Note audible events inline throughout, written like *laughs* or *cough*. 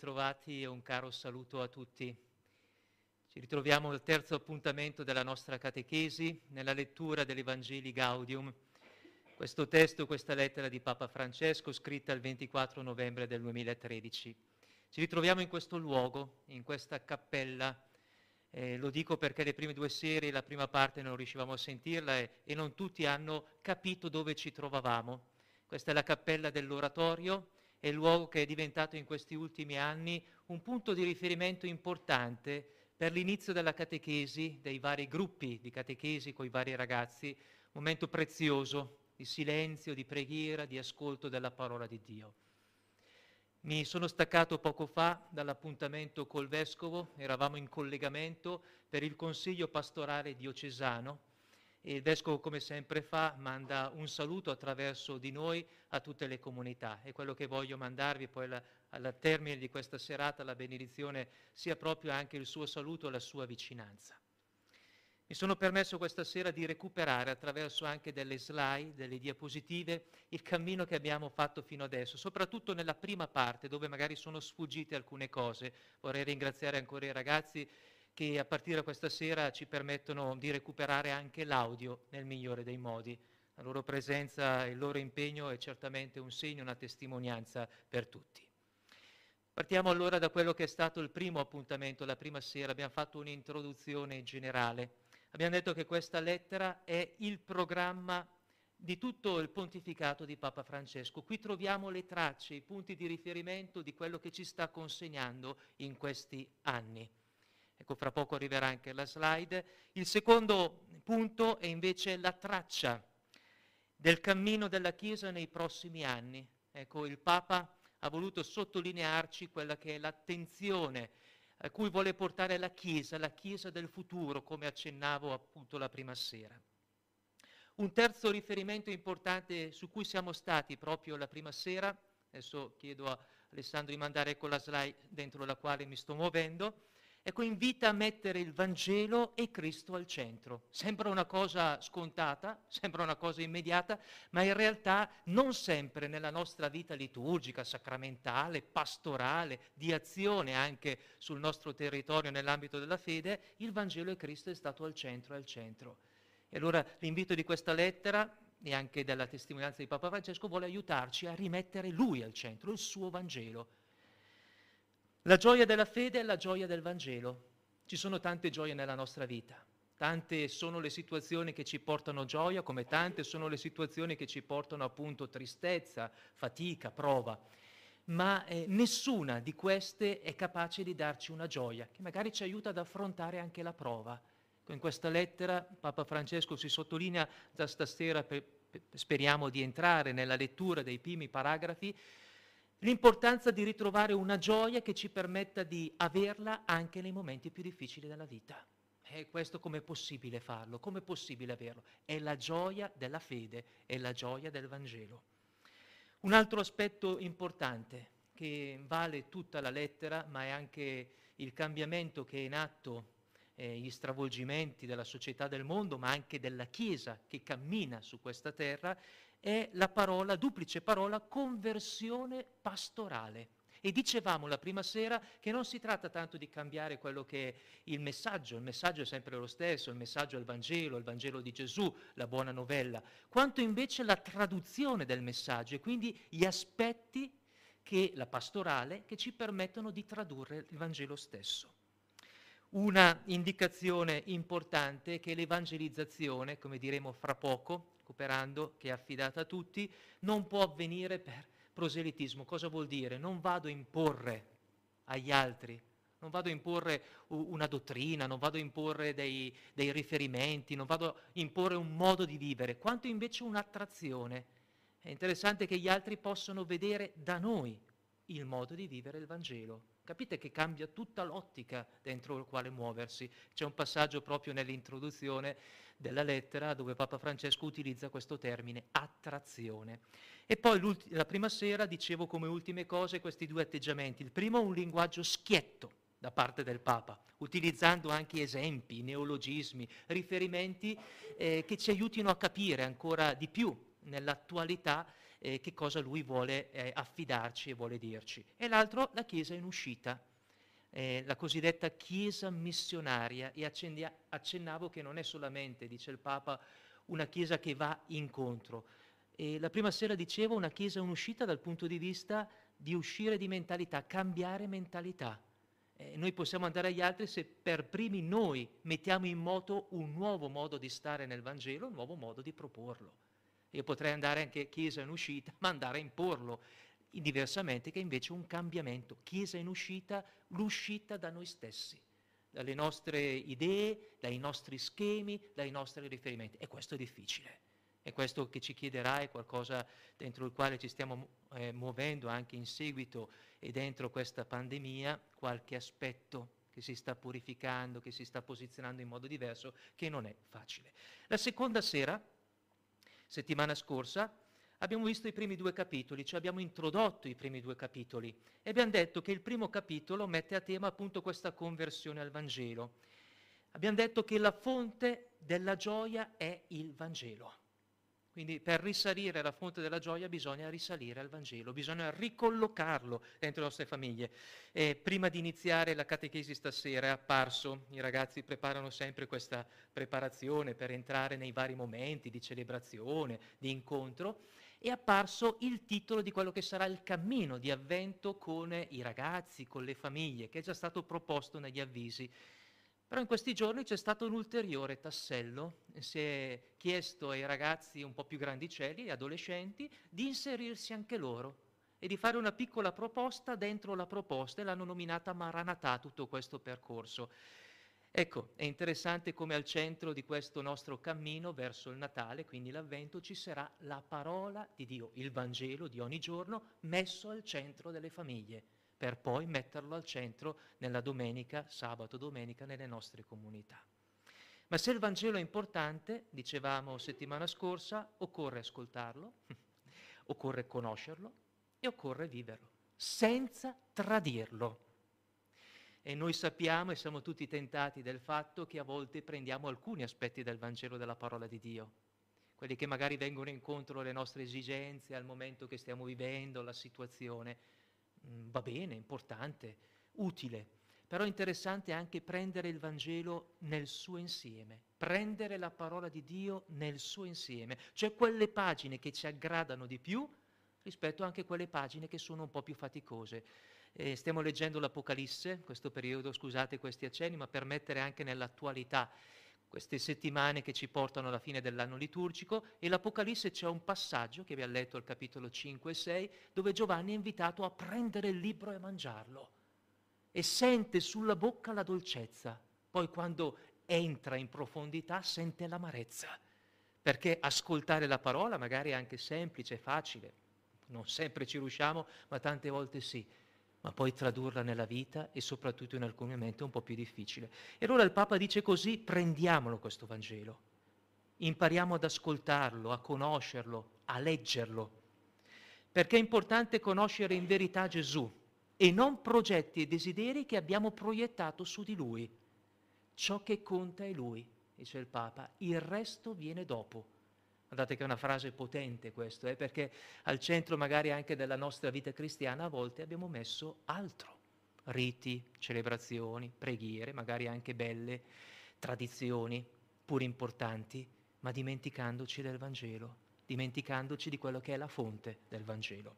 ritrovati e un caro saluto a tutti. Ci ritroviamo al terzo appuntamento della nostra catechesi nella lettura dell'Evangeli Gaudium. Questo testo, questa lettera di Papa Francesco scritta il 24 novembre del 2013. Ci ritroviamo in questo luogo, in questa cappella. Eh, lo dico perché le prime due serie, la prima parte non riuscivamo a sentirla e, e non tutti hanno capito dove ci trovavamo. Questa è la cappella dell'oratorio è il luogo che è diventato in questi ultimi anni un punto di riferimento importante per l'inizio della catechesi, dei vari gruppi di catechesi con i vari ragazzi, momento prezioso di silenzio, di preghiera, di ascolto della parola di Dio. Mi sono staccato poco fa dall'appuntamento col Vescovo, eravamo in collegamento per il Consiglio pastorale diocesano il Vescovo, come sempre fa, manda un saluto attraverso di noi a tutte le comunità. E quello che voglio mandarvi poi alla, al termine di questa serata, la benedizione, sia proprio anche il suo saluto e la sua vicinanza. Mi sono permesso questa sera di recuperare attraverso anche delle slide, delle diapositive, il cammino che abbiamo fatto fino adesso, soprattutto nella prima parte dove magari sono sfuggite alcune cose. Vorrei ringraziare ancora i ragazzi che a partire da questa sera ci permettono di recuperare anche l'audio nel migliore dei modi. La loro presenza e il loro impegno è certamente un segno, una testimonianza per tutti. Partiamo allora da quello che è stato il primo appuntamento, la prima sera. Abbiamo fatto un'introduzione generale. Abbiamo detto che questa lettera è il programma di tutto il pontificato di Papa Francesco. Qui troviamo le tracce, i punti di riferimento di quello che ci sta consegnando in questi anni. Ecco, fra poco arriverà anche la slide. Il secondo punto è invece la traccia del cammino della Chiesa nei prossimi anni. Ecco, il Papa ha voluto sottolinearci quella che è l'attenzione a cui vuole portare la Chiesa, la Chiesa del futuro, come accennavo appunto la prima sera. Un terzo riferimento importante su cui siamo stati proprio la prima sera, adesso chiedo a Alessandro di mandare con la slide dentro la quale mi sto muovendo, Ecco, invita a mettere il Vangelo e Cristo al centro. Sembra una cosa scontata, sembra una cosa immediata, ma in realtà non sempre nella nostra vita liturgica, sacramentale, pastorale, di azione anche sul nostro territorio nell'ambito della fede, il Vangelo e Cristo è stato al centro, al centro. E allora l'invito di questa lettera e anche della testimonianza di Papa Francesco vuole aiutarci a rimettere lui al centro, il suo Vangelo la gioia della fede è la gioia del Vangelo. Ci sono tante gioie nella nostra vita. Tante sono le situazioni che ci portano gioia, come tante sono le situazioni che ci portano appunto tristezza, fatica, prova. Ma eh, nessuna di queste è capace di darci una gioia, che magari ci aiuta ad affrontare anche la prova. In questa lettera Papa Francesco si sottolinea da stasera, per, per, speriamo di entrare nella lettura dei primi paragrafi, l'importanza di ritrovare una gioia che ci permetta di averla anche nei momenti più difficili della vita. E questo com'è possibile farlo? Com'è possibile averlo? È la gioia della fede, è la gioia del Vangelo. Un altro aspetto importante che vale tutta la lettera, ma è anche il cambiamento che è in atto, eh, gli stravolgimenti della società del mondo, ma anche della Chiesa che cammina su questa terra, è la parola, duplice parola, conversione pastorale. E dicevamo la prima sera che non si tratta tanto di cambiare quello che è il messaggio, il messaggio è sempre lo stesso, il messaggio è il Vangelo, il Vangelo di Gesù, la buona novella, quanto invece la traduzione del messaggio e quindi gli aspetti che la pastorale che ci permettono di tradurre il Vangelo stesso. Una indicazione importante che l'evangelizzazione, come diremo fra poco, recuperando, che è affidata a tutti, non può avvenire per proselitismo. Cosa vuol dire? Non vado a imporre agli altri, non vado a imporre una dottrina, non vado a imporre dei, dei riferimenti, non vado a imporre un modo di vivere, quanto invece un'attrazione. È interessante che gli altri possano vedere da noi il modo di vivere il Vangelo. Capite che cambia tutta l'ottica dentro la quale muoversi. C'è un passaggio proprio nell'introduzione della lettera dove Papa Francesco utilizza questo termine, attrazione. E poi la prima sera dicevo come ultime cose questi due atteggiamenti. Il primo un linguaggio schietto da parte del Papa, utilizzando anche esempi, neologismi, riferimenti eh, che ci aiutino a capire ancora di più nell'attualità eh, che cosa lui vuole eh, affidarci e vuole dirci. E l'altro, la Chiesa in uscita, eh, la cosiddetta Chiesa missionaria, e accendia, accennavo che non è solamente, dice il Papa, una Chiesa che va incontro. E la prima sera dicevo una Chiesa in uscita dal punto di vista di uscire di mentalità, cambiare mentalità. Eh, noi possiamo andare agli altri se per primi noi mettiamo in moto un nuovo modo di stare nel Vangelo, un nuovo modo di proporlo. Io potrei andare anche Chiesa in uscita, ma andare a imporlo, diversamente che invece un cambiamento. Chiesa in uscita, l'uscita da noi stessi, dalle nostre idee, dai nostri schemi, dai nostri riferimenti. E questo è difficile. E questo che ci chiederà è qualcosa dentro il quale ci stiamo eh, muovendo anche in seguito e dentro questa pandemia, qualche aspetto che si sta purificando, che si sta posizionando in modo diverso, che non è facile. La seconda sera, settimana scorsa, abbiamo visto i primi due capitoli, cioè abbiamo introdotto i primi due capitoli e abbiamo detto che il primo capitolo mette a tema appunto questa conversione al Vangelo. Abbiamo detto che la fonte della gioia è il Vangelo. Quindi per risalire alla fonte della gioia bisogna risalire al Vangelo, bisogna ricollocarlo dentro le nostre famiglie. E prima di iniziare la catechesi stasera è apparso, i ragazzi preparano sempre questa preparazione per entrare nei vari momenti di celebrazione, di incontro, è apparso il titolo di quello che sarà il cammino di avvento con i ragazzi, con le famiglie, che è già stato proposto negli avvisi però in questi giorni c'è stato un ulteriore tassello, si è chiesto ai ragazzi un po' più grandicelli, adolescenti, di inserirsi anche loro e di fare una piccola proposta dentro la proposta e l'hanno nominata Maranatà tutto questo percorso. Ecco, è interessante come al centro di questo nostro cammino verso il Natale, quindi l'Avvento, ci sarà la parola di Dio, il Vangelo di ogni giorno messo al centro delle famiglie per poi metterlo al centro nella domenica, sabato, domenica, nelle nostre comunità. Ma se il Vangelo è importante, dicevamo settimana scorsa, occorre ascoltarlo, *laughs* occorre conoscerlo e occorre viverlo, senza tradirlo. E noi sappiamo e siamo tutti tentati del fatto che a volte prendiamo alcuni aspetti del Vangelo della parola di Dio, quelli che magari vengono incontro alle nostre esigenze, al momento che stiamo vivendo, la situazione, Mm, va bene, importante, utile, però è interessante anche prendere il Vangelo nel suo insieme, prendere la parola di Dio nel suo insieme, cioè quelle pagine che ci aggradano di più rispetto anche a quelle pagine che sono un po' più faticose. Eh, stiamo leggendo l'Apocalisse, questo periodo, scusate questi accenni, ma per mettere anche nell'attualità queste settimane che ci portano alla fine dell'anno liturgico e l'Apocalisse c'è un passaggio che vi ha letto al capitolo 5 e 6 dove Giovanni è invitato a prendere il libro e mangiarlo. E sente sulla bocca la dolcezza, poi quando entra in profondità sente l'amarezza, perché ascoltare la parola magari è anche semplice, facile, non sempre ci riusciamo, ma tante volte sì ma poi tradurla nella vita e soprattutto in alcuni momenti è un po' più difficile. E allora il Papa dice così, prendiamolo questo Vangelo, impariamo ad ascoltarlo, a conoscerlo, a leggerlo, perché è importante conoscere in verità Gesù e non progetti e desideri che abbiamo proiettato su di Lui. Ciò che conta è Lui, dice il Papa, il resto viene dopo. Guardate che è una frase potente questo, eh, perché al centro magari anche della nostra vita cristiana a volte abbiamo messo altro, riti, celebrazioni, preghiere, magari anche belle, tradizioni, pur importanti, ma dimenticandoci del Vangelo, dimenticandoci di quello che è la fonte del Vangelo.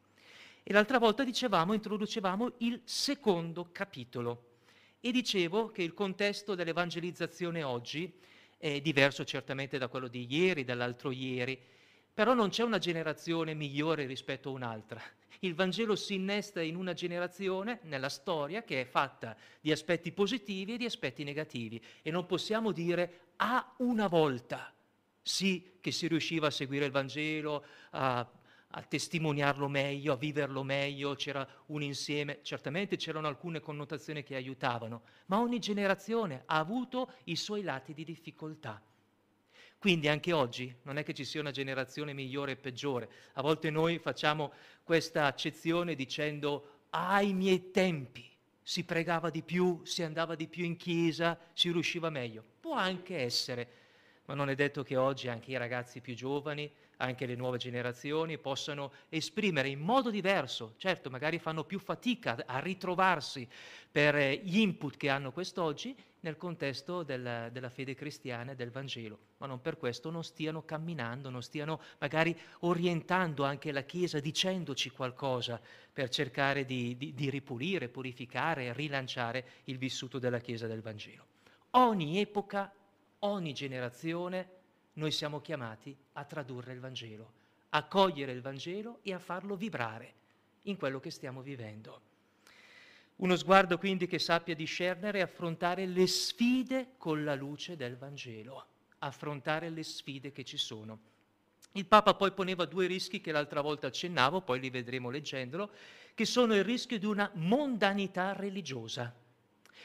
E l'altra volta dicevamo, introducevamo il secondo capitolo e dicevo che il contesto dell'evangelizzazione oggi è diverso certamente da quello di ieri, dall'altro ieri, però non c'è una generazione migliore rispetto a un'altra. Il Vangelo si innesta in una generazione, nella storia, che è fatta di aspetti positivi e di aspetti negativi. E non possiamo dire a una volta sì che si riusciva a seguire il Vangelo, a a testimoniarlo meglio, a viverlo meglio, c'era un insieme, certamente c'erano alcune connotazioni che aiutavano, ma ogni generazione ha avuto i suoi lati di difficoltà. Quindi anche oggi non è che ci sia una generazione migliore e peggiore, a volte noi facciamo questa accezione dicendo ai miei tempi si pregava di più, si andava di più in chiesa, si riusciva meglio. Può anche essere, ma non è detto che oggi anche i ragazzi più giovani, anche le nuove generazioni possano esprimere in modo diverso, certo magari fanno più fatica a ritrovarsi per eh, gli input che hanno quest'oggi nel contesto del, della fede cristiana e del Vangelo, ma non per questo non stiano camminando, non stiano magari orientando anche la Chiesa dicendoci qualcosa per cercare di, di, di ripulire, purificare, rilanciare il vissuto della Chiesa del Vangelo. Ogni epoca, ogni generazione, noi siamo chiamati a tradurre il Vangelo, a cogliere il Vangelo e a farlo vibrare in quello che stiamo vivendo. Uno sguardo quindi che sappia discernere e affrontare le sfide con la luce del Vangelo, affrontare le sfide che ci sono. Il Papa poi poneva due rischi che l'altra volta accennavo, poi li vedremo leggendolo, che sono il rischio di una mondanità religiosa,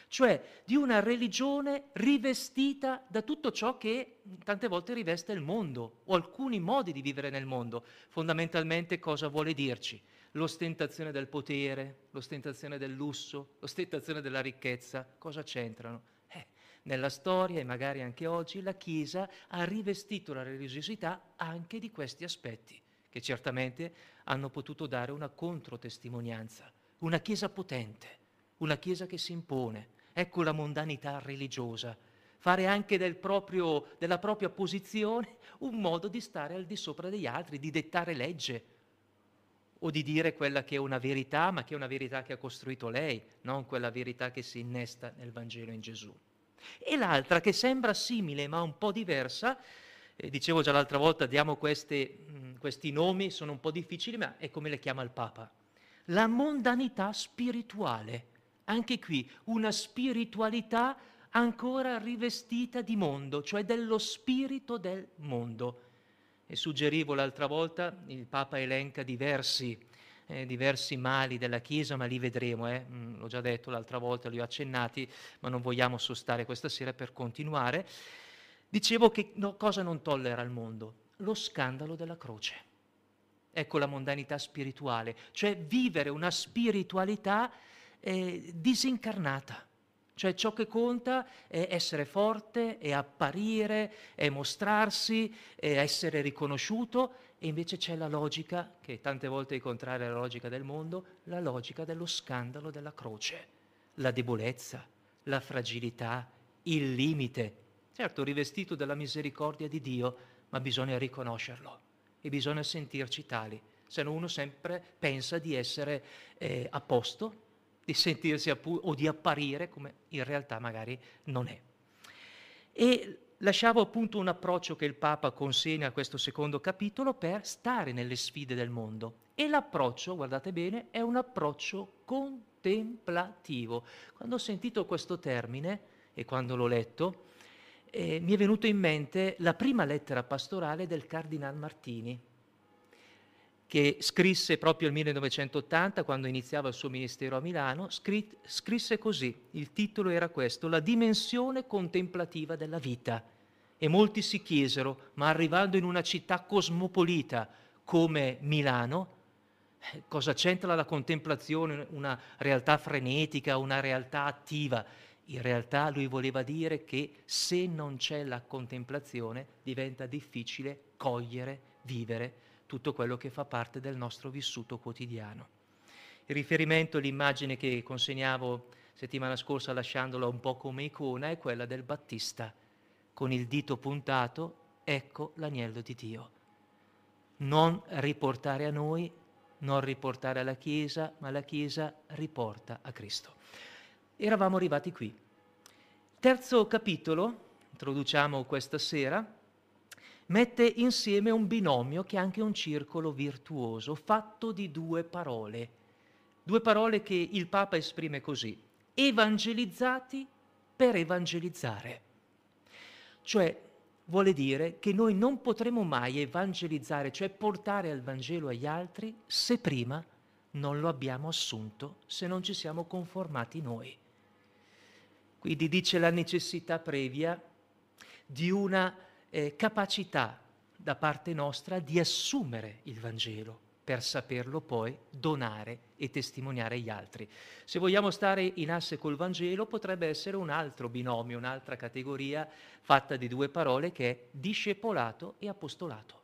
cioè di una religione rivestita da tutto ciò che tante volte riveste il mondo o alcuni modi di vivere nel mondo. Fondamentalmente cosa vuole dirci? l'ostentazione del potere, l'ostentazione del lusso, l'ostentazione della ricchezza, cosa c'entrano? Eh, nella storia e magari anche oggi la Chiesa ha rivestito la religiosità anche di questi aspetti, che certamente hanno potuto dare una controtestimonianza, una Chiesa potente, una Chiesa che si impone. Ecco la mondanità religiosa, fare anche del proprio, della propria posizione un modo di stare al di sopra degli altri, di dettare legge, o di dire quella che è una verità, ma che è una verità che ha costruito lei, non quella verità che si innesta nel Vangelo in Gesù. E l'altra che sembra simile ma un po' diversa, eh, dicevo già l'altra volta, diamo queste, mh, questi nomi, sono un po' difficili, ma è come le chiama il Papa. La mondanità spirituale, anche qui una spiritualità ancora rivestita di mondo, cioè dello spirito del mondo e suggerivo l'altra volta, il Papa elenca diversi, eh, diversi mali della Chiesa, ma li vedremo, eh. mm, l'ho già detto l'altra volta, li ho accennati, ma non vogliamo sostare questa sera per continuare. Dicevo che no, cosa non tollera il mondo? Lo scandalo della croce. Ecco la mondanità spirituale, cioè vivere una spiritualità eh, disincarnata. Cioè ciò che conta è essere forte, è apparire, è mostrarsi, è essere riconosciuto. E invece c'è la logica, che tante volte è contraria alla logica del mondo, la logica dello scandalo della croce, la debolezza, la fragilità, il limite. Certo, rivestito della misericordia di Dio, ma bisogna riconoscerlo e bisogna sentirci tali, se no uno sempre pensa di essere eh, a posto di sentirsi appu- o di apparire come in realtà magari non è. E lasciavo appunto un approccio che il Papa consegna a questo secondo capitolo per stare nelle sfide del mondo. E l'approccio, guardate bene, è un approccio contemplativo. Quando ho sentito questo termine e quando l'ho letto, eh, mi è venuto in mente la prima lettera pastorale del Cardinal Martini, che scrisse proprio nel 1980, quando iniziava il suo ministero a Milano, scrisse così, il titolo era questo, La dimensione contemplativa della vita. E molti si chiesero, ma arrivando in una città cosmopolita come Milano, eh, cosa c'entra la contemplazione, una realtà frenetica, una realtà attiva? In realtà lui voleva dire che se non c'è la contemplazione diventa difficile cogliere, vivere tutto quello che fa parte del nostro vissuto quotidiano. Il riferimento all'immagine che consegnavo settimana scorsa lasciandola un po' come icona è quella del Battista, con il dito puntato, ecco l'agnello di Dio. Non riportare a noi, non riportare alla Chiesa, ma la Chiesa riporta a Cristo. Eravamo arrivati qui. Terzo capitolo, introduciamo questa sera, mette insieme un binomio che è anche un circolo virtuoso, fatto di due parole. Due parole che il Papa esprime così, evangelizzati per evangelizzare. Cioè vuole dire che noi non potremo mai evangelizzare, cioè portare il Vangelo agli altri, se prima non lo abbiamo assunto, se non ci siamo conformati noi. Quindi dice la necessità previa di una eh, capacità da parte nostra di assumere il Vangelo, per saperlo poi donare e testimoniare agli altri. Se vogliamo stare in asse col Vangelo, potrebbe essere un altro binomio, un'altra categoria fatta di due parole che è discepolato e apostolato.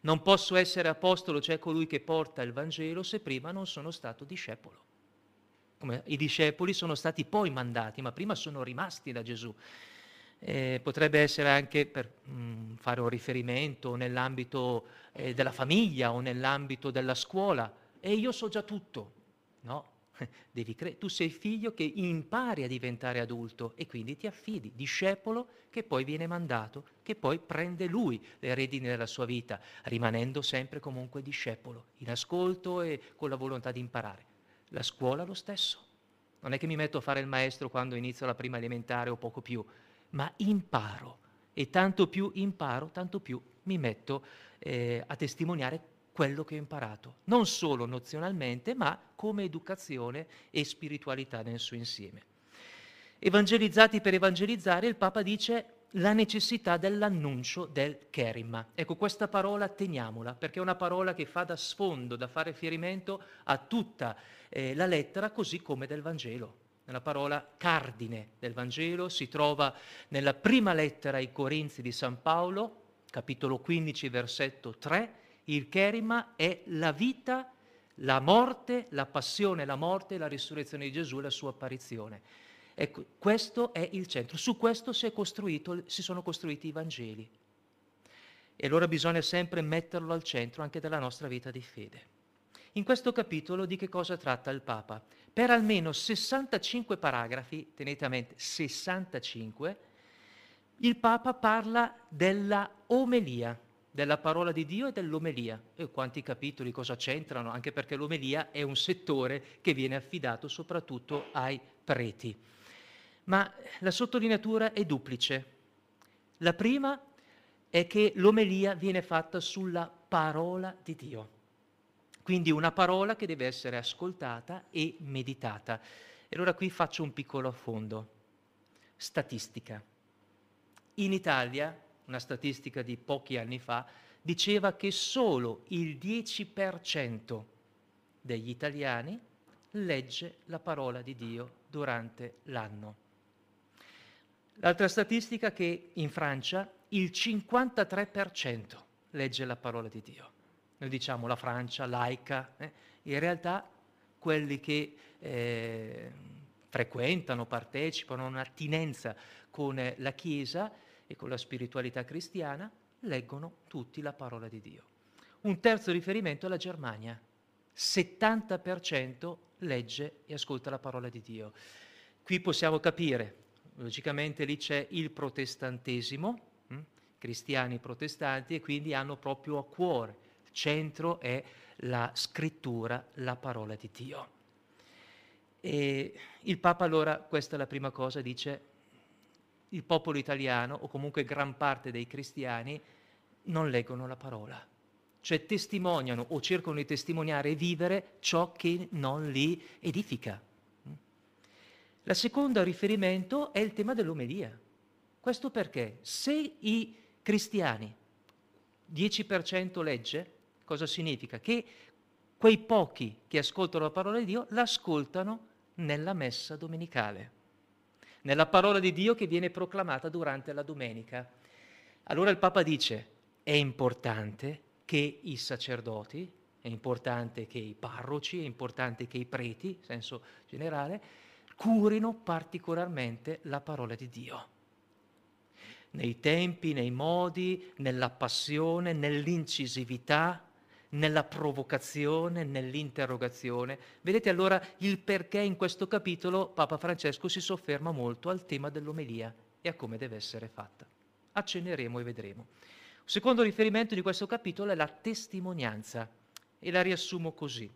Non posso essere apostolo, cioè colui che porta il Vangelo, se prima non sono stato discepolo. Come I discepoli sono stati poi mandati, ma prima sono rimasti da Gesù. Eh, potrebbe essere anche per mh, mm, fare un riferimento nell'ambito eh, della famiglia o nell'ambito della scuola. E io so già tutto. No, *laughs* devi cre- tu sei figlio che impari a diventare adulto e quindi ti affidi, discepolo che poi viene mandato, che poi prende lui le redini della sua vita, rimanendo sempre comunque discepolo, in ascolto e con la volontà di imparare. La scuola lo stesso. Non è che mi metto a fare il maestro quando inizio la prima elementare o poco più, ma imparo. E tanto più imparo, tanto più mi metto eh, a testimoniare quello che ho imparato, non solo nozionalmente, ma come educazione e spiritualità nel suo insieme. Evangelizzati per evangelizzare, il Papa dice la necessità dell'annuncio del kerima. Ecco, questa parola teniamola, perché è una parola che fa da sfondo, da fare riferimento a tutta eh, la lettera, così come del Vangelo. La parola cardine del Vangelo si trova nella prima lettera ai Corinzi di San Paolo, capitolo 15, versetto 3, il kerima è la vita, la morte, la passione, la morte, la risurrezione di Gesù, la sua apparizione. Ecco, questo è il centro, su questo si, si sono costruiti i Vangeli. E allora bisogna sempre metterlo al centro anche della nostra vita di fede. In questo capitolo di che cosa tratta il Papa? Per almeno 65 paragrafi, tenete a mente 65, il Papa parla della omelia, della parola di Dio e dell'omelia. E quanti capitoli cosa c'entrano? Anche perché l'omelia è un settore che viene affidato soprattutto ai preti. Ma la sottolineatura è duplice. La prima è che l'omelia viene fatta sulla parola di Dio. Quindi una parola che deve essere ascoltata e meditata. E allora qui faccio un piccolo affondo. Statistica. In Italia, una statistica di pochi anni fa, diceva che solo il 10% degli italiani legge la parola di Dio durante l'anno. L'altra statistica è che in Francia il 53% legge la parola di Dio. Noi diciamo la Francia laica, eh? in realtà quelli che eh, frequentano, partecipano, hanno un'attinenza con la Chiesa e con la spiritualità cristiana, leggono tutti la parola di Dio. Un terzo riferimento è la Germania. 70% legge e ascolta la parola di Dio. Qui possiamo capire, logicamente lì c'è il protestantesimo, hm? cristiani protestanti, e quindi hanno proprio a cuore, centro è la scrittura, la parola di Dio. E il Papa allora, questa è la prima cosa, dice il popolo italiano o comunque gran parte dei cristiani non leggono la parola, cioè testimoniano o cercano di testimoniare e vivere ciò che non li edifica. La seconda riferimento è il tema dell'omelia. Questo perché se i cristiani 10% legge, cosa significa? Che quei pochi che ascoltano la parola di Dio l'ascoltano nella messa domenicale nella parola di Dio che viene proclamata durante la domenica. Allora il Papa dice, è importante che i sacerdoti, è importante che i parroci, è importante che i preti, in senso generale, curino particolarmente la parola di Dio. Nei tempi, nei modi, nella passione, nell'incisività, nella provocazione, nell'interrogazione. Vedete allora il perché in questo capitolo Papa Francesco si sofferma molto al tema dell'omelia e a come deve essere fatta. Acceneremo e vedremo. Un secondo riferimento di questo capitolo è la testimonianza e la riassumo così,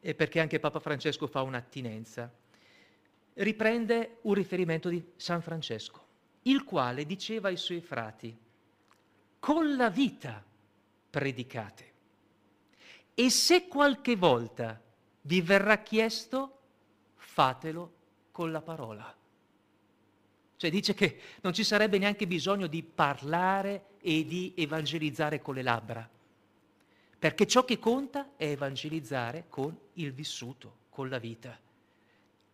e perché anche Papa Francesco fa un'attinenza. Riprende un riferimento di San Francesco, il quale diceva ai suoi frati, con la vita predicate. E se qualche volta vi verrà chiesto, fatelo con la parola. Cioè dice che non ci sarebbe neanche bisogno di parlare e di evangelizzare con le labbra, perché ciò che conta è evangelizzare con il vissuto, con la vita.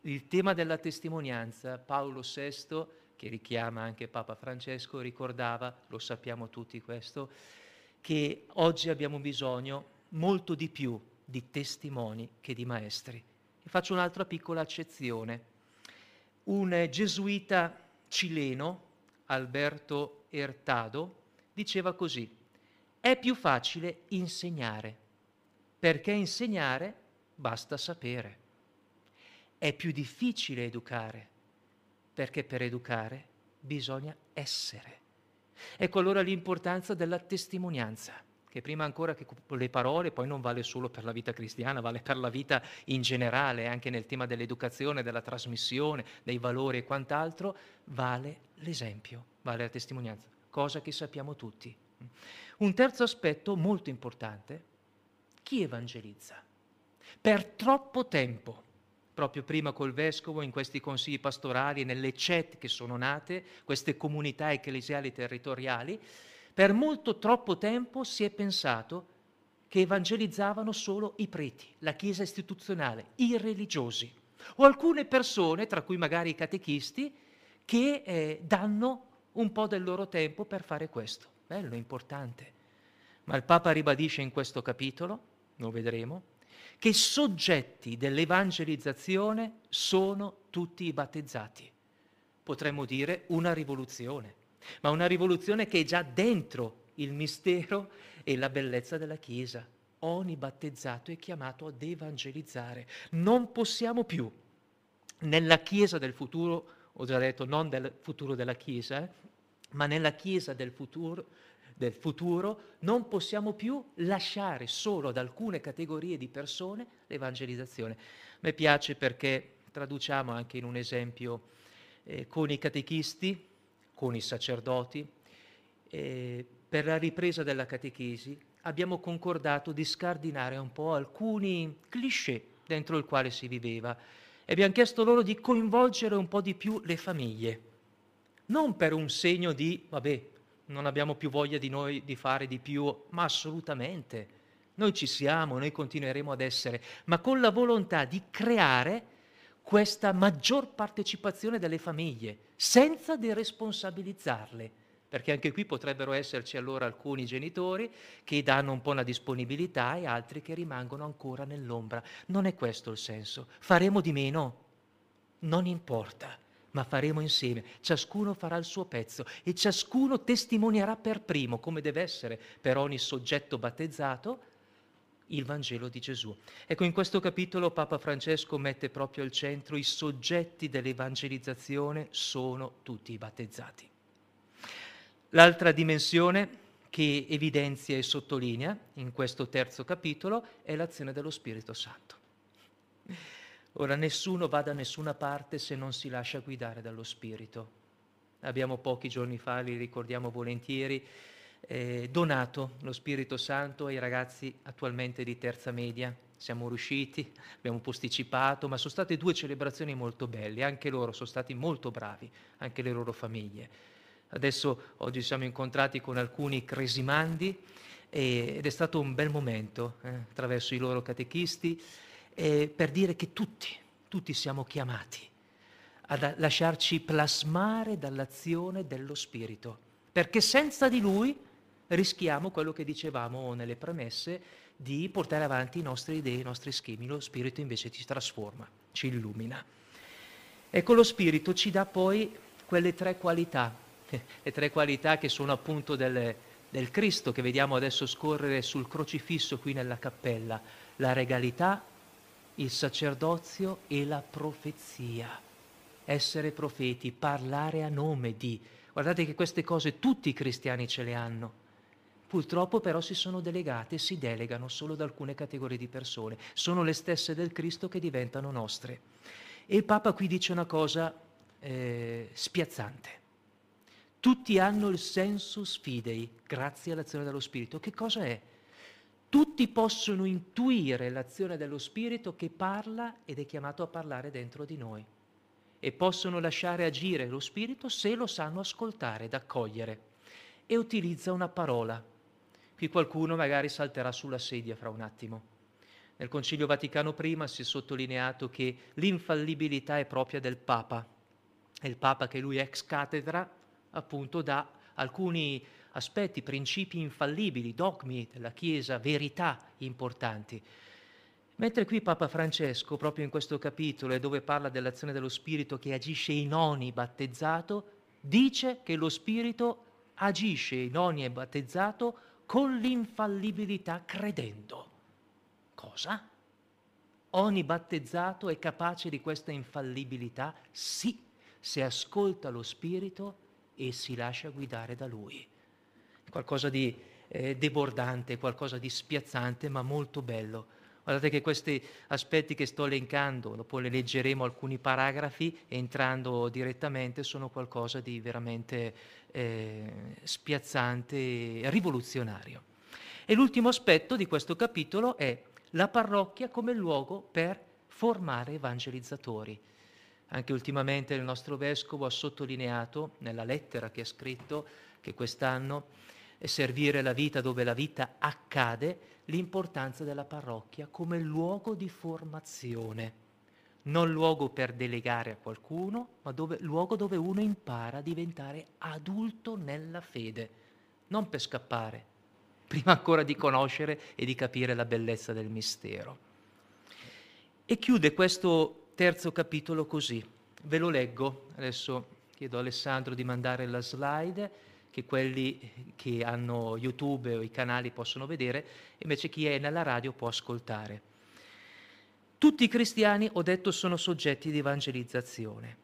Il tema della testimonianza, Paolo VI, che richiama anche Papa Francesco, ricordava, lo sappiamo tutti questo, che oggi abbiamo bisogno molto di più di testimoni che di maestri. E faccio un'altra piccola accezione. Un gesuita cileno, Alberto Ertado, diceva così, è più facile insegnare, perché insegnare basta sapere. È più difficile educare, perché per educare bisogna essere. Ecco allora l'importanza della testimonianza, che prima ancora che le parole poi non vale solo per la vita cristiana, vale per la vita in generale, anche nel tema dell'educazione, della trasmissione, dei valori e quant'altro, vale l'esempio, vale la testimonianza, cosa che sappiamo tutti. Un terzo aspetto molto importante, chi evangelizza? Per troppo tempo proprio prima col vescovo, in questi consigli pastorali, nelle CET che sono nate, queste comunità ecclesiali territoriali, per molto troppo tempo si è pensato che evangelizzavano solo i preti, la Chiesa istituzionale, i religiosi, o alcune persone, tra cui magari i catechisti, che eh, danno un po' del loro tempo per fare questo. Bello, importante. Ma il Papa ribadisce in questo capitolo, lo vedremo, che soggetti dell'evangelizzazione sono tutti i battezzati. Potremmo dire una rivoluzione, ma una rivoluzione che è già dentro il mistero e la bellezza della Chiesa. Ogni battezzato è chiamato ad evangelizzare. Non possiamo più, nella Chiesa del futuro, ho già detto non del futuro della Chiesa, eh, ma nella Chiesa del futuro, del futuro non possiamo più lasciare solo ad alcune categorie di persone l'evangelizzazione. A me piace perché traduciamo anche in un esempio eh, con i catechisti, con i sacerdoti, eh, per la ripresa della catechesi abbiamo concordato di scardinare un po' alcuni cliché dentro il quale si viveva e abbiamo chiesto loro di coinvolgere un po' di più le famiglie, non per un segno di, vabbè, non abbiamo più voglia di noi di fare di più, ma assolutamente. Noi ci siamo, noi continueremo ad essere, ma con la volontà di creare questa maggior partecipazione delle famiglie, senza deresponsabilizzarle, perché anche qui potrebbero esserci allora alcuni genitori che danno un po' una disponibilità e altri che rimangono ancora nell'ombra. Non è questo il senso. Faremo di meno? Non importa ma faremo insieme. Ciascuno farà il suo pezzo e ciascuno testimonierà per primo, come deve essere per ogni soggetto battezzato, il Vangelo di Gesù. Ecco, in questo capitolo Papa Francesco mette proprio al centro i soggetti dell'evangelizzazione sono tutti i battezzati. L'altra dimensione che evidenzia e sottolinea in questo terzo capitolo è l'azione dello Spirito Santo. Ora nessuno va da nessuna parte se non si lascia guidare dallo Spirito. Abbiamo pochi giorni fa, li ricordiamo volentieri, eh, donato lo Spirito Santo ai ragazzi attualmente di terza media. Siamo riusciti, abbiamo posticipato, ma sono state due celebrazioni molto belle, anche loro sono stati molto bravi, anche le loro famiglie. Adesso oggi siamo incontrati con alcuni cresimandi ed è stato un bel momento eh, attraverso i loro catechisti eh, per dire che tutti, tutti siamo chiamati a lasciarci plasmare dall'azione dello Spirito, perché senza di Lui rischiamo quello che dicevamo nelle premesse di portare avanti i nostri idee, i nostri schemi. Lo Spirito invece ci trasforma, ci illumina. Ecco, lo Spirito ci dà poi quelle tre qualità, *laughs* le tre qualità che sono appunto del, del Cristo che vediamo adesso scorrere sul crocifisso qui nella cappella, la regalità, il sacerdozio e la profezia. Essere profeti, parlare a nome di. Guardate che queste cose tutti i cristiani ce le hanno. Purtroppo però si sono delegate si delegano solo ad alcune categorie di persone. Sono le stesse del Cristo che diventano nostre. E il Papa qui dice una cosa eh, spiazzante. Tutti hanno il sensus fidei grazie all'azione dello Spirito. Che cosa è? Tutti possono intuire l'azione dello Spirito che parla ed è chiamato a parlare dentro di noi e possono lasciare agire lo Spirito se lo sanno ascoltare ed accogliere. E utilizza una parola. Qui qualcuno magari salterà sulla sedia fra un attimo. Nel Concilio Vaticano I si è sottolineato che l'infallibilità è propria del Papa. È il Papa che lui ex cattedra appunto dà alcuni aspetti, principi infallibili, dogmi della Chiesa, verità importanti. Mentre qui Papa Francesco, proprio in questo capitolo, dove parla dell'azione dello Spirito che agisce in ogni battezzato, dice che lo Spirito agisce in ogni battezzato con l'infallibilità credendo. Cosa? Ogni battezzato è capace di questa infallibilità? Sì, se ascolta lo Spirito e si lascia guidare da Lui. Qualcosa di eh, debordante, qualcosa di spiazzante, ma molto bello. Guardate che questi aspetti che sto elencando, dopo le leggeremo alcuni paragrafi, entrando direttamente, sono qualcosa di veramente eh, spiazzante e rivoluzionario. E l'ultimo aspetto di questo capitolo è la parrocchia come luogo per formare evangelizzatori. Anche ultimamente il nostro vescovo ha sottolineato nella lettera che ha scritto che quest'anno è servire la vita dove la vita accade, l'importanza della parrocchia come luogo di formazione, non luogo per delegare a qualcuno, ma dove, luogo dove uno impara a diventare adulto nella fede, non per scappare, prima ancora di conoscere e di capire la bellezza del mistero. E chiude questo terzo capitolo così. Ve lo leggo, adesso chiedo a Alessandro di mandare la slide che quelli che hanno YouTube o i canali possono vedere, invece chi è nella radio può ascoltare. Tutti i cristiani, ho detto, sono soggetti di evangelizzazione.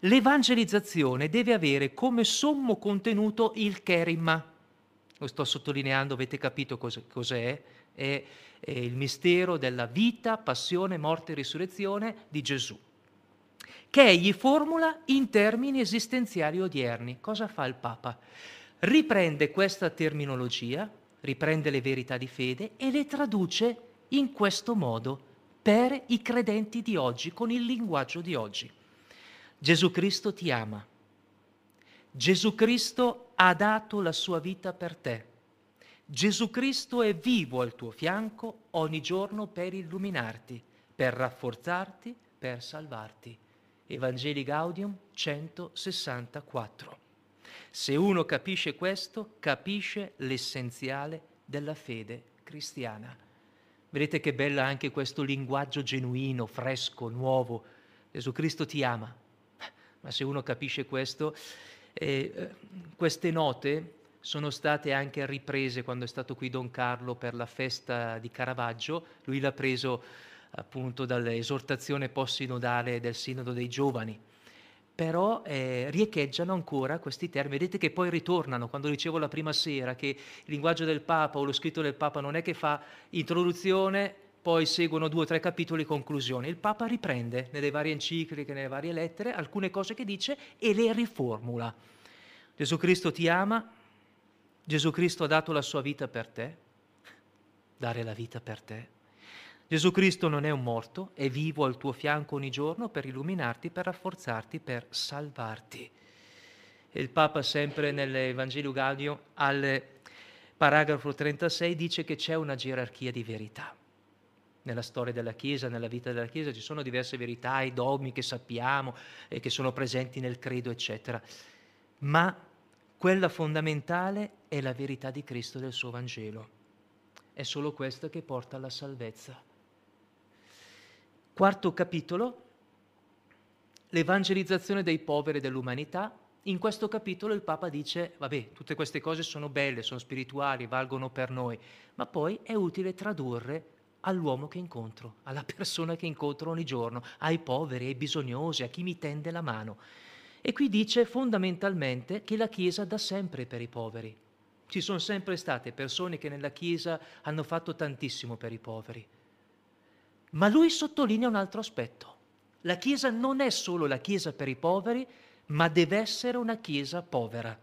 L'evangelizzazione deve avere come sommo contenuto il kerima. Lo sto sottolineando, avete capito cos'è? È è il mistero della vita, passione, morte e risurrezione di Gesù, che egli formula in termini esistenziali odierni. Cosa fa il Papa? Riprende questa terminologia, riprende le verità di fede e le traduce in questo modo per i credenti di oggi, con il linguaggio di oggi. Gesù Cristo ti ama. Gesù Cristo ha dato la sua vita per te. Gesù Cristo è vivo al tuo fianco ogni giorno per illuminarti, per rafforzarti, per salvarti. Evangeli Gaudium 164. Se uno capisce questo, capisce l'essenziale della fede cristiana. Vedete che bella anche questo linguaggio genuino, fresco, nuovo. Gesù Cristo ti ama. Ma se uno capisce questo, eh, eh queste note sono state anche riprese quando è stato qui Don Carlo per la festa di Caravaggio, lui l'ha preso appunto dall'esortazione post-sinodale del Sinodo dei Giovani, però eh, riecheggiano ancora questi termini, vedete che poi ritornano, quando dicevo la prima sera che il linguaggio del Papa o lo scritto del Papa non è che fa introduzione, poi seguono due o tre capitoli conclusione, il Papa riprende nelle varie encicliche, nelle varie lettere, alcune cose che dice e le riformula. Gesù Cristo ti ama, Gesù Cristo ha dato la sua vita per te, dare la vita per te. Gesù Cristo non è un morto, è vivo al tuo fianco ogni giorno per illuminarti, per rafforzarti, per salvarti. E il Papa sempre nell'Evangelio Gaudio al paragrafo 36 dice che c'è una gerarchia di verità. Nella storia della Chiesa, nella vita della Chiesa ci sono diverse verità, i dogmi che sappiamo e che sono presenti nel credo, eccetera. Ma quella fondamentale è la verità di Cristo del suo Vangelo. È solo questo che porta alla salvezza. Quarto capitolo, l'evangelizzazione dei poveri dell'umanità. In questo capitolo il Papa dice, vabbè, tutte queste cose sono belle, sono spirituali, valgono per noi, ma poi è utile tradurre all'uomo che incontro, alla persona che incontro ogni giorno, ai poveri, ai bisognosi, a chi mi tende la mano. E qui dice fondamentalmente che la Chiesa dà sempre per i poveri. Ci sono sempre state persone che nella Chiesa hanno fatto tantissimo per i poveri. Ma lui sottolinea un altro aspetto. La Chiesa non è solo la Chiesa per i poveri, ma deve essere una Chiesa povera.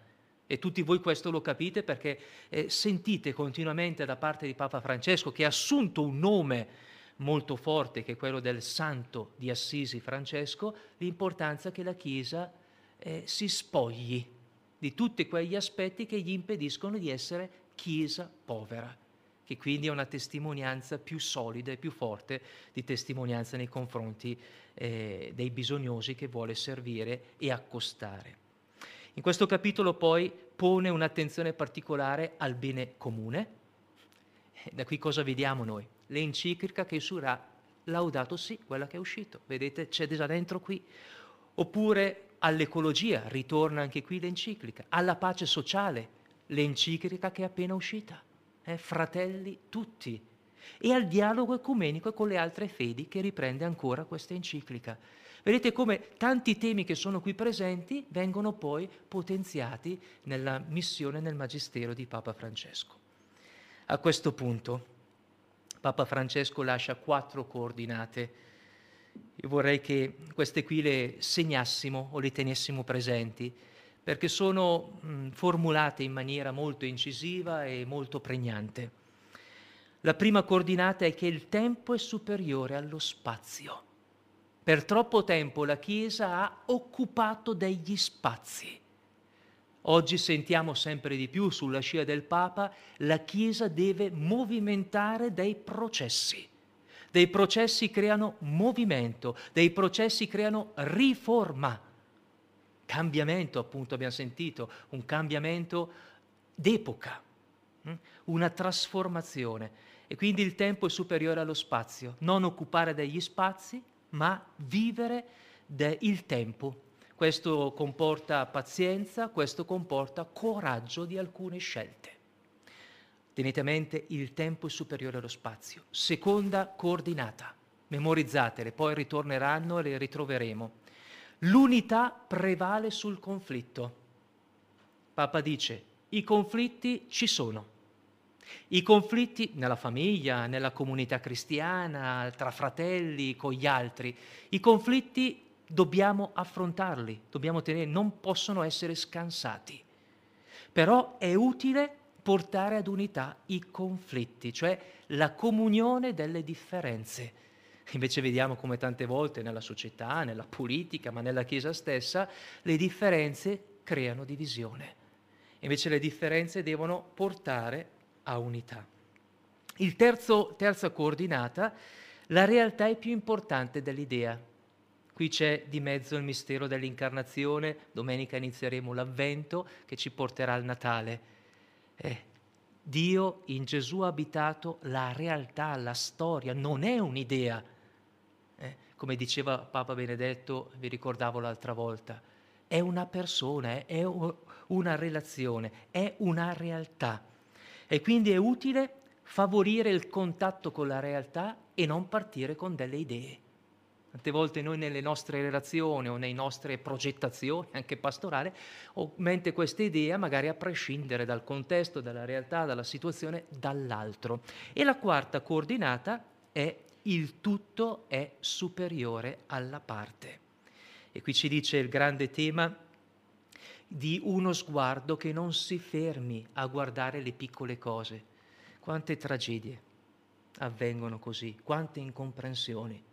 E tutti voi questo lo capite perché eh, sentite continuamente da parte di Papa Francesco che ha assunto un nome molto forte, che è quello del santo di Assisi Francesco, l'importanza che la Chiesa eh, si spogli di tutti quegli aspetti che gli impediscono di essere Chiesa povera, che quindi è una testimonianza più solida e più forte di testimonianza nei confronti eh, dei bisognosi che vuole servire e accostare. In questo capitolo poi pone un'attenzione particolare al bene comune. Da qui cosa vediamo noi? L'enciclica che uscirà Laudato sì, quella che è uscita. Vedete, c'è già dentro qui. Oppure all'ecologia, ritorna anche qui l'enciclica. Alla pace sociale, l'enciclica che è appena uscita. Eh, fratelli tutti. E al dialogo ecumenico con le altre fedi che riprende ancora questa enciclica. Vedete come tanti temi che sono qui presenti vengono poi potenziati nella missione nel magistero di Papa Francesco. A questo punto Papa Francesco lascia quattro coordinate. Io vorrei che queste qui le segnassimo o le tenessimo presenti, perché sono mh, formulate in maniera molto incisiva e molto pregnante. La prima coordinata è che il tempo è superiore allo spazio. Per troppo tempo la Chiesa ha occupato degli spazi. Oggi sentiamo sempre di più sulla scia del Papa, la Chiesa deve movimentare dei processi. Dei processi creano movimento, dei processi creano riforma. Cambiamento, appunto, abbiamo sentito, un cambiamento d'epoca, hm? una trasformazione. E quindi il tempo è superiore allo spazio, non occupare degli spazi, ma vivere il tempo. Questo comporta pazienza, questo comporta coraggio di alcune scelte. Tenete a mente il tempo è superiore allo spazio. Seconda coordinata, memorizzatele, poi ritorneranno e le ritroveremo. L'unità prevale sul conflitto. Papa dice, i conflitti ci sono. I conflitti nella famiglia, nella comunità cristiana, tra fratelli, con gli altri, i conflitti dobbiamo affrontarli, dobbiamo tenere, non possono essere scansati. Però è utile portare ad unità i conflitti, cioè la comunione delle differenze. Invece vediamo come tante volte nella società, nella politica, ma nella Chiesa stessa, le differenze creano divisione. Invece le differenze devono portare a unità. Il terzo, terza coordinata, la realtà è più importante dell'idea. Qui c'è di mezzo il mistero dell'incarnazione, domenica inizieremo l'avvento che ci porterà al Natale. Eh, Dio in Gesù ha abitato la realtà, la storia, non è un'idea. Come diceva Papa Benedetto, vi ricordavo l'altra volta, è una persona, è una relazione, è una realtà. E quindi è utile favorire il contatto con la realtà e non partire con delle idee. Tante volte noi nelle nostre relazioni o nelle nostre progettazioni, anche in mente questa idea magari a prescindere dal contesto, dalla realtà, dalla situazione, dall'altro. E la quarta coordinata è il tutto è superiore alla parte. E qui ci dice il grande tema di uno sguardo che non si fermi a guardare le piccole cose. Quante tragedie avvengono così, quante incomprensioni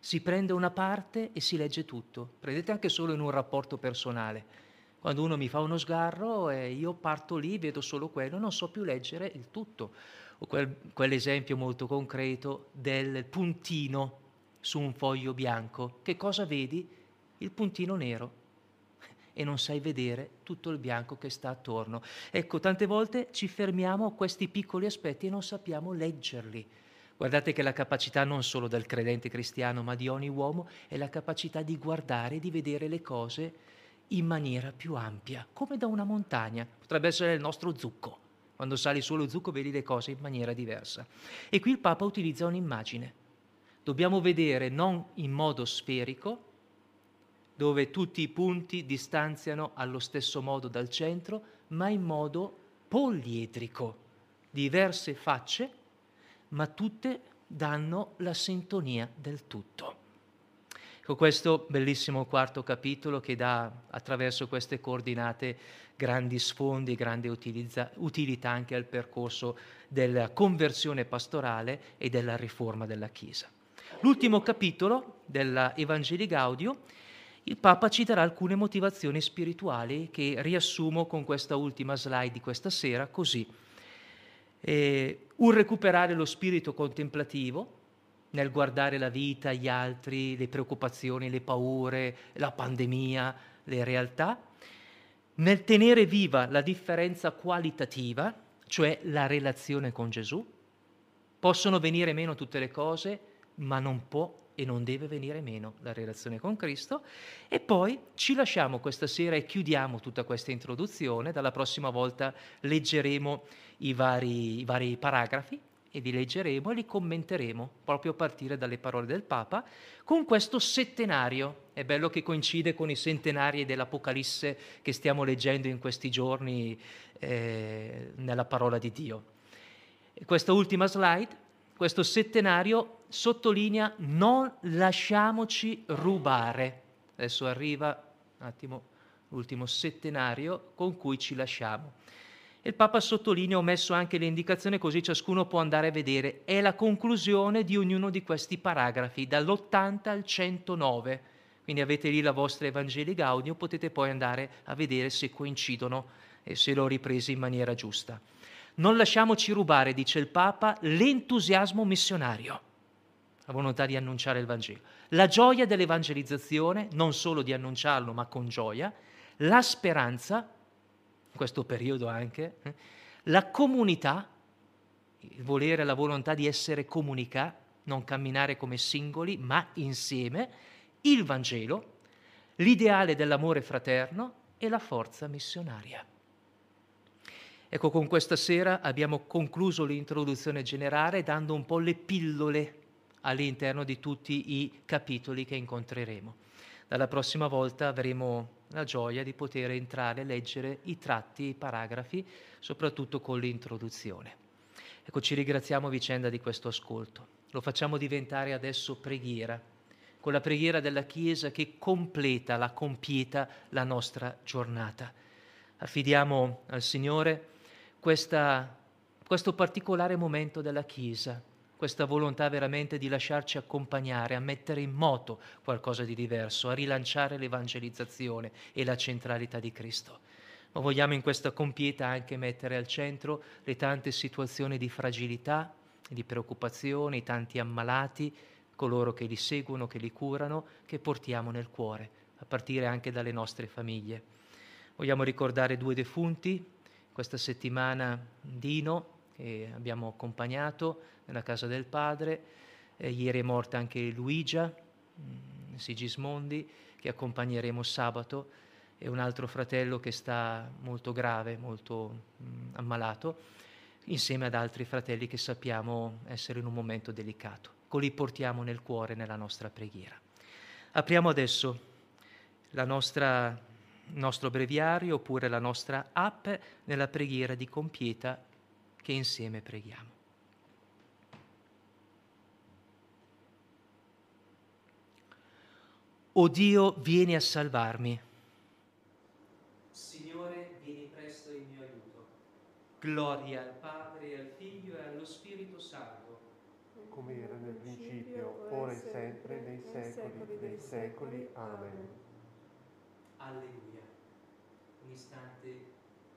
si prende una parte e si legge tutto. Prendete anche solo in un rapporto personale. Quando uno mi fa uno sgarro e io parto lì, vedo solo quello, non so più leggere il tutto. O quel, quell'esempio molto concreto del puntino su un foglio bianco. Che cosa vedi? Il puntino nero. E non sai vedere tutto il bianco che sta attorno. Ecco, tante volte ci fermiamo a questi piccoli aspetti e non sappiamo leggerli. Guardate che la capacità non solo del credente cristiano, ma di ogni uomo, è la capacità di guardare di vedere le cose in maniera più ampia, come da una montagna. Potrebbe essere il nostro zucco. Quando sali sullo zucco vedi le cose in maniera diversa. E qui il Papa utilizza un'immagine. Dobbiamo vedere non in modo sferico, dove tutti i punti distanziano allo stesso modo dal centro, ma in modo poliedrico, diverse facce ma tutte danno la sintonia del tutto. Con questo bellissimo quarto capitolo che dà attraverso queste coordinate grandi sfondi, grande utilizza, utilità anche al percorso della conversione pastorale e della riforma della Chiesa. L'ultimo capitolo della Evangeli Gaudio, il Papa ci darà alcune motivazioni spirituali che riassumo con questa ultima slide di questa sera così. E un recuperare lo spirito contemplativo nel guardare la vita, gli altri, le preoccupazioni, le paure, la pandemia, le realtà, nel tenere viva la differenza qualitativa, cioè la relazione con Gesù. Possono venire meno tutte le cose, ma non può e non deve venire meno la relazione con Cristo. E poi ci lasciamo questa sera e chiudiamo tutta questa introduzione. Dalla prossima volta leggeremo i vari, i vari paragrafi e li leggeremo e li commenteremo proprio a partire dalle parole del Papa con questo settenario. È bello che coincide con i centenari dell'Apocalisse che stiamo leggendo in questi giorni eh, nella parola di Dio. Questa ultima slide questo settenario sottolinea non lasciamoci rubare. Adesso arriva un attimo l'ultimo settenario con cui ci lasciamo. Il Papa sottolinea, ho messo anche le indicazioni così ciascuno può andare a vedere, è la conclusione di ognuno di questi paragrafi, dall'80 al 109. Quindi avete lì la vostra Evangeli Gaudio, potete poi andare a vedere se coincidono e se l'ho ripresi in maniera giusta. Non lasciamoci rubare, dice il Papa, l'entusiasmo missionario, la volontà di annunciare il Vangelo, la gioia dell'evangelizzazione, non solo di annunciarlo, ma con gioia, la speranza, in questo periodo anche, eh, la comunità, il volere, la volontà di essere comunicà, non camminare come singoli, ma insieme, il Vangelo, l'ideale dell'amore fraterno e la forza missionaria. Ecco, con questa sera abbiamo concluso l'introduzione generale dando un po' le pillole all'interno di tutti i capitoli che incontreremo. Dalla prossima volta avremo la gioia di poter entrare e leggere i tratti, i paragrafi, soprattutto con l'introduzione. Ecco, ci ringraziamo a vicenda di questo ascolto. Lo facciamo diventare adesso preghiera, con la preghiera della Chiesa che completa, la compieta la nostra giornata. Affidiamo al Signore questa, questo particolare momento della Chiesa, questa volontà veramente di lasciarci accompagnare, a mettere in moto qualcosa di diverso, a rilanciare l'evangelizzazione e la centralità di Cristo. Ma vogliamo in questa compieta anche mettere al centro le tante situazioni di fragilità, di preoccupazione, i tanti ammalati, coloro che li seguono, che li curano, che portiamo nel cuore, a partire anche dalle nostre famiglie. Vogliamo ricordare due defunti, questa settimana Dino, che abbiamo accompagnato nella casa del padre, eh, ieri è morta anche Luigia mh, mm, Sigismondi, che accompagneremo sabato, e un altro fratello che sta molto grave, molto mh, mm, ammalato, insieme ad altri fratelli che sappiamo essere in un momento delicato. Coli portiamo nel cuore, nella nostra preghiera. Apriamo adesso nostra nostro breviario oppure la nostra app nella preghiera di compieta che insieme preghiamo. O Dio, vieni a salvarmi. Signore, vieni presto in mio aiuto. Gloria al Padre, al Figlio e allo Spirito Santo. Come era nel principio, ora e sempre, nei secoli dei secoli. Amen. Alleluia istante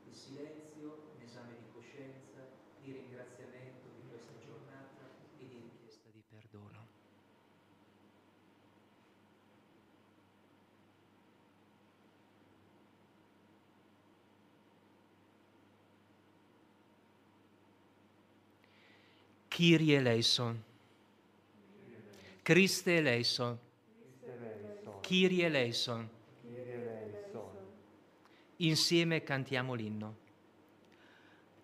di silenzio, un esame di coscienza, di ringraziamento di questa giornata e di richiesta di perdono. Kyrie eleison. Christe eleison. Kyrie eleison insieme cantiamo l'inno.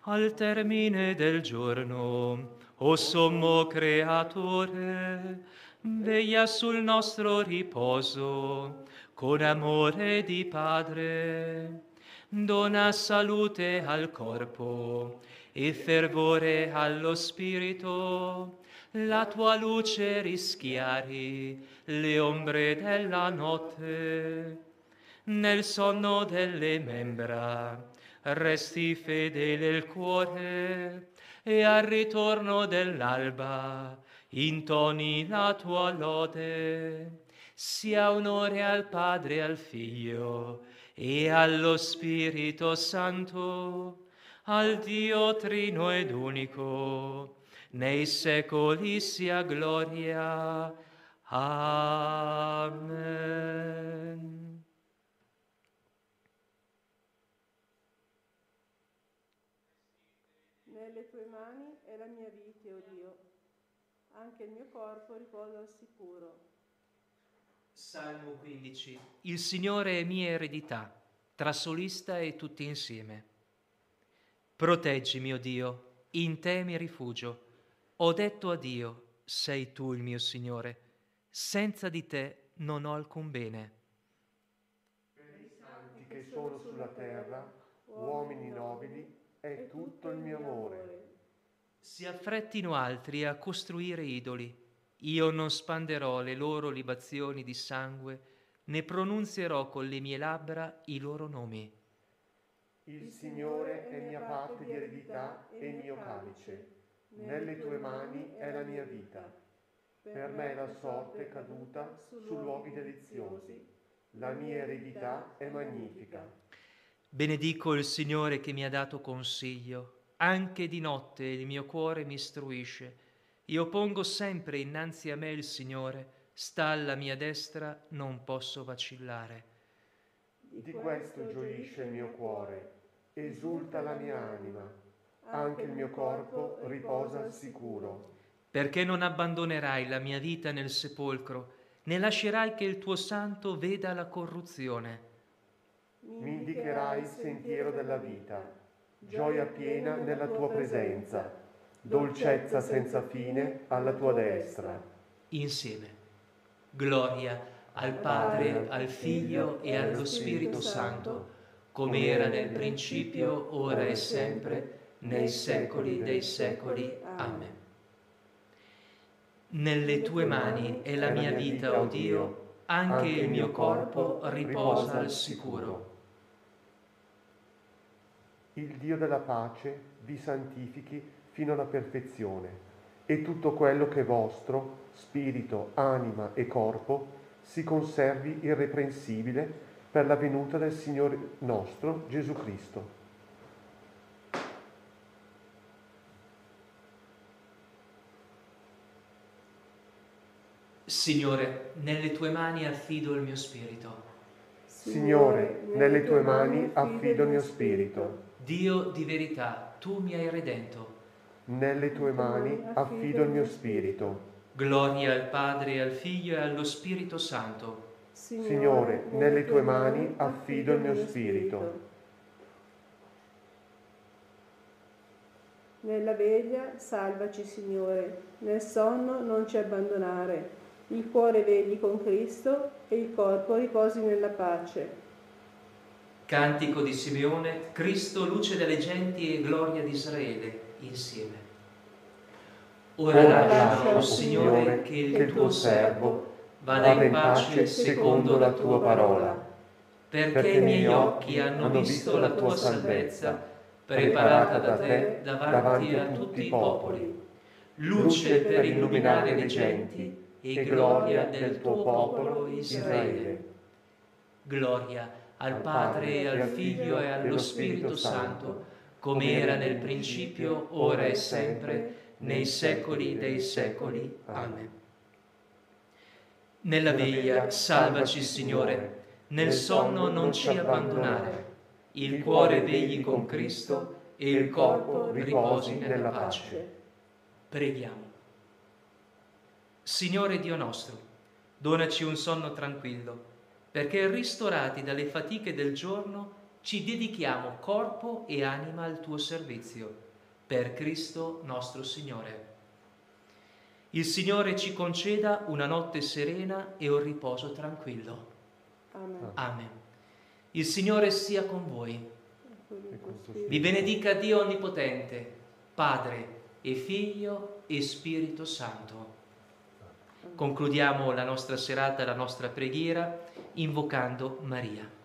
Al termine del giorno, o sommo creatore, veglia sul nostro riposo con amore di Padre. Dona salute al corpo e fervore allo spirito. La tua luce rischiari le ombre della notte nel sonno delle membra, resti fedele il cuore e al ritorno dell'alba intoni la tua lode. Sia onore al Padre al Figlio e allo Spirito Santo, al Dio trino ed unico, nei secoli sia gloria. Amen. Nelle tue mani è la mia vita, o oh Dio, anche il mio corpo riposa al sicuro. Salmo 15. Il Signore è mia eredità, tra solista e tutti insieme. Proteggimi, o oh Dio, in te mi rifugio. Ho detto a Dio, sei tu il mio Signore, senza di te non ho alcun bene. Per i santi che sono sulla terra, uomini nobili, è tutto il mio amore. Si affrettino altri a costruire idoli io non spanderò le loro libazioni di sangue, né pronunzierò con le mie labbra i loro nomi. Il Signore è mia parte di eredità e mio calice. Nelle tue mani è la mia vita. Per me la sorte è caduta su luoghi deliziosi. La mia eredità è magnifica. Benedico il Signore che mi ha dato consiglio. Anche di notte il mio cuore mi istruisce io pongo sempre innanzi a me il Signore, sta alla mia destra, non posso vacillare. Di questo gioisce il mio cuore, esulta la mia anima, anche il mio corpo riposa al sicuro. Perché non abbandonerai la mia vita nel sepolcro, né lascerai che il tuo santo veda la corruzione. Mi indicherai il sentiero della vita, gioia piena nella tua presenza dolcezza senza fine alla tua destra. Insieme. Gloria al Padre, al Figlio e allo Spirito Santo, come era nel principio, ora e sempre, nei secoli dei secoli. Amen. Nelle tue mani è la mia vita, o oh Dio, anche il mio corpo riposa al sicuro. Il Dio della pace vi santifichi fino alla perfezione, e tutto quello che è vostro, spirito, anima e corpo, si conservi irreprensibile per la venuta del Signore nostro Gesù Cristo. Signore, nelle tue mani affido il mio spirito. Signore, nelle tue mani affido il mio spirito. Dio di verità, tu mi hai redento nelle tue mani affido il mio spirito. Gloria al Padre, al Figlio e allo Spirito Santo. Signore, nelle tue mani affido il mio spirito. Nella veglia salvaci, Signore, nel sonno non ci abbandonare. Il cuore vegli con Cristo e il corpo riposi nella pace. Cantico di Simeone, Cristo luce delle genti e gloria di Israele insieme. Ora lascia, o Signore, che il tuo servo vada in pace secondo la tua parola, perché i miei occhi hanno visto la tua salvezza, preparata da te davanti a tutti i popoli, luce per illuminare le genti e gloria del tuo popolo Israele. Gloria al Padre, al Figlio e allo Spirito Santo, come era nel principio, ora e sempre, nei secoli dei secoli. Amen. Nella veglia salvaci, Signore, nel sonno non ci abbandonare, il cuore vegli con Cristo e il corpo riposi nella pace. Preghiamo. Signore Dio nostro, donaci un sonno tranquillo, perché ristorati dalle fatiche del giorno ci dedichiamo corpo e anima al tuo servizio, per Cristo nostro Signore. Il Signore ci conceda una notte serena e un riposo tranquillo. Amen. Amen. Il Signore sia con voi. Vi benedica Dio Onnipotente, Padre e Figlio e Spirito Santo. Concludiamo la nostra serata, la nostra preghiera, invocando Maria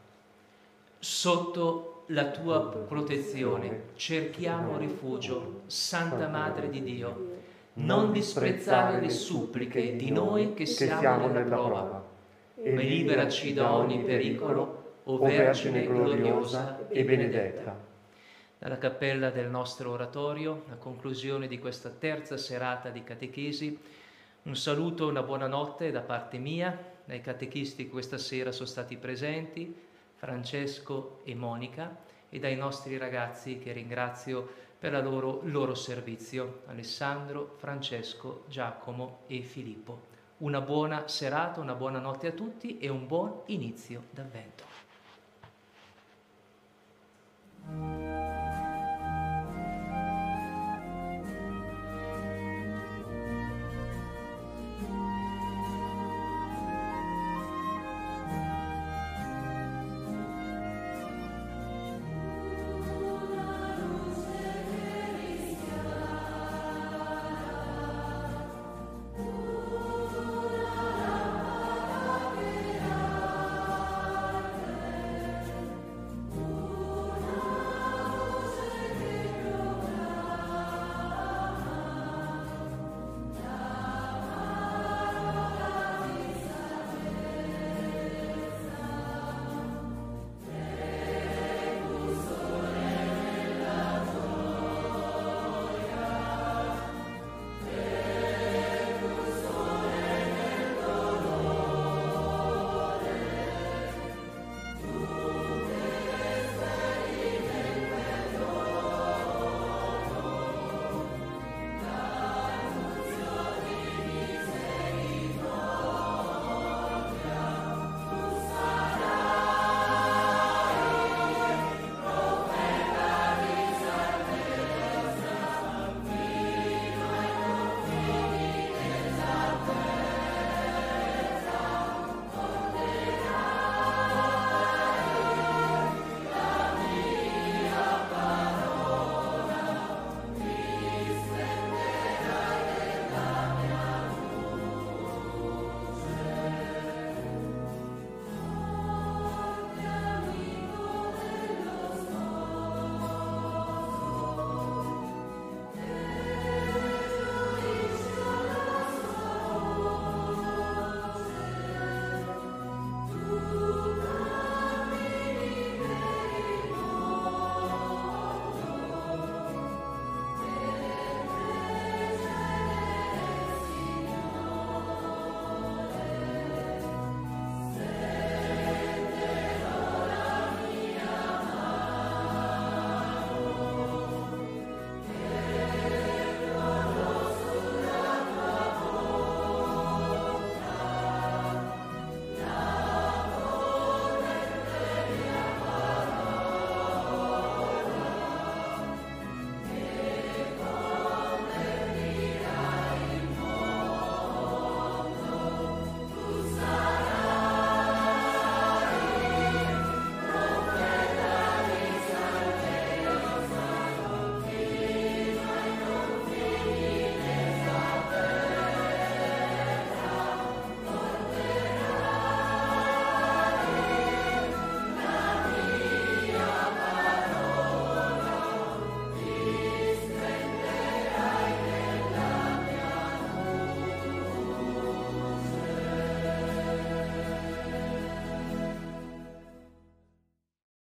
sotto la tua protezione cerchiamo rifugio, Santa Madre di Dio. Non disprezzare le suppliche di noi che siamo nella prova, ma liberaci da ogni pericolo, o Vergine gloriosa e benedetta. dalla cappella del nostro oratorio, a conclusione di questa terza serata di catechesi. Un saluto e una buonanotte da parte mia, dai catechisti che questa sera sono stati presenti, Francesco e Monica, e dai nostri ragazzi che ringrazio per il loro, loro servizio, Alessandro, Francesco, Giacomo e Filippo. Una buona serata, una buona notte a tutti e un buon inizio d'avvento.